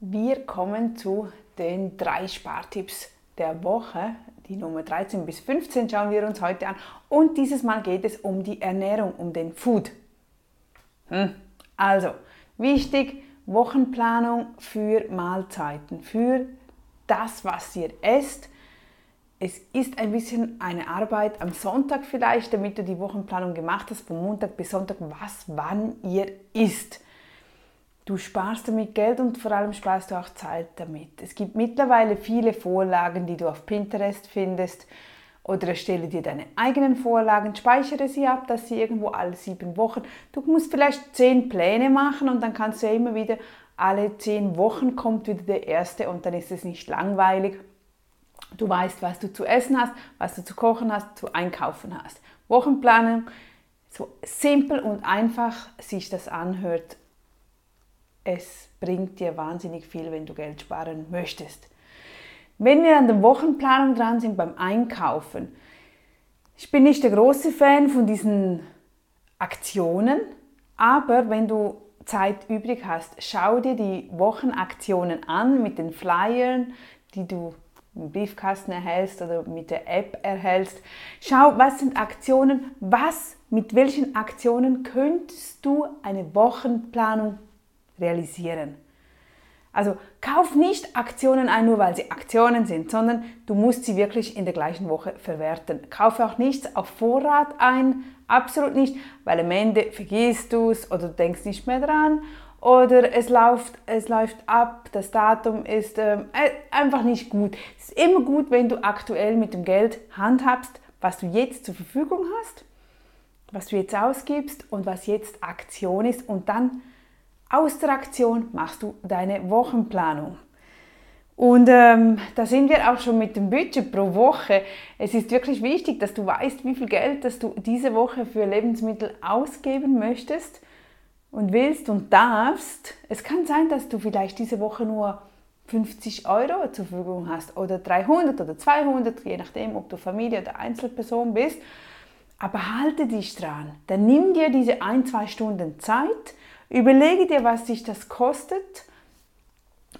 Wir kommen zu den drei Spartipps der Woche. Die Nummer 13 bis 15 schauen wir uns heute an. Und dieses Mal geht es um die Ernährung, um den Food. Hm. Also, wichtig, Wochenplanung für Mahlzeiten, für das, was ihr esst. Es ist ein bisschen eine Arbeit am Sonntag vielleicht, damit du die Wochenplanung gemacht hast, von Montag bis Sonntag, was wann ihr isst. Du sparst damit Geld und vor allem sparst du auch Zeit damit. Es gibt mittlerweile viele Vorlagen, die du auf Pinterest findest oder erstelle dir deine eigenen Vorlagen, speichere sie ab, dass sie irgendwo alle sieben Wochen. Du musst vielleicht zehn Pläne machen und dann kannst du ja immer wieder alle zehn Wochen kommt wieder der erste und dann ist es nicht langweilig. Du weißt, was du zu essen hast, was du zu kochen hast, zu einkaufen hast. Wochenplanung, so simpel und einfach sich das anhört, es bringt dir wahnsinnig viel, wenn du Geld sparen möchtest. Wenn wir an der Wochenplanung dran sind beim Einkaufen, ich bin nicht der große Fan von diesen Aktionen, aber wenn du Zeit übrig hast, schau dir die Wochenaktionen an mit den Flyern, die du im Briefkasten erhältst oder mit der App erhältst. Schau, was sind Aktionen, was, mit welchen Aktionen könntest du eine Wochenplanung realisieren. Also kauf nicht Aktionen ein, nur weil sie Aktionen sind, sondern du musst sie wirklich in der gleichen Woche verwerten. Kaufe auch nichts auf Vorrat ein, absolut nicht, weil am Ende vergisst du es oder du denkst nicht mehr dran oder es läuft, es läuft ab, das Datum ist äh, einfach nicht gut. Es ist immer gut, wenn du aktuell mit dem Geld handhabst, was du jetzt zur Verfügung hast, was du jetzt ausgibst und was jetzt Aktion ist und dann aus der Aktion machst du deine Wochenplanung. Und ähm, da sind wir auch schon mit dem Budget pro Woche. Es ist wirklich wichtig, dass du weißt, wie viel Geld dass du diese Woche für Lebensmittel ausgeben möchtest und willst und darfst. Es kann sein, dass du vielleicht diese Woche nur 50 Euro zur Verfügung hast oder 300 oder 200, je nachdem, ob du Familie oder Einzelperson bist. Aber halte dich dran. Dann nimm dir diese ein, zwei Stunden Zeit Überlege dir, was dich das kostet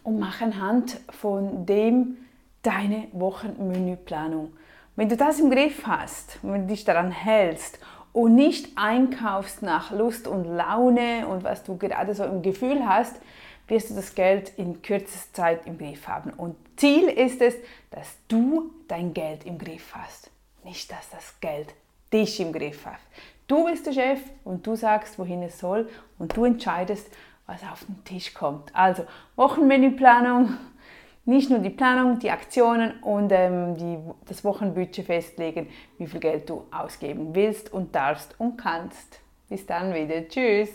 und mach anhand von dem deine Wochenmenüplanung. Wenn du das im Griff hast, wenn du dich daran hältst und nicht einkaufst nach Lust und Laune und was du gerade so im Gefühl hast, wirst du das Geld in kürzester Zeit im Griff haben. Und Ziel ist es, dass du dein Geld im Griff hast, nicht dass das Geld dich im Griff hat. Du bist der Chef und du sagst, wohin es soll und du entscheidest, was auf den Tisch kommt. Also Wochenmenüplanung, nicht nur die Planung, die Aktionen und ähm, die, das Wochenbudget festlegen, wie viel Geld du ausgeben willst und darfst und kannst. Bis dann wieder. Tschüss.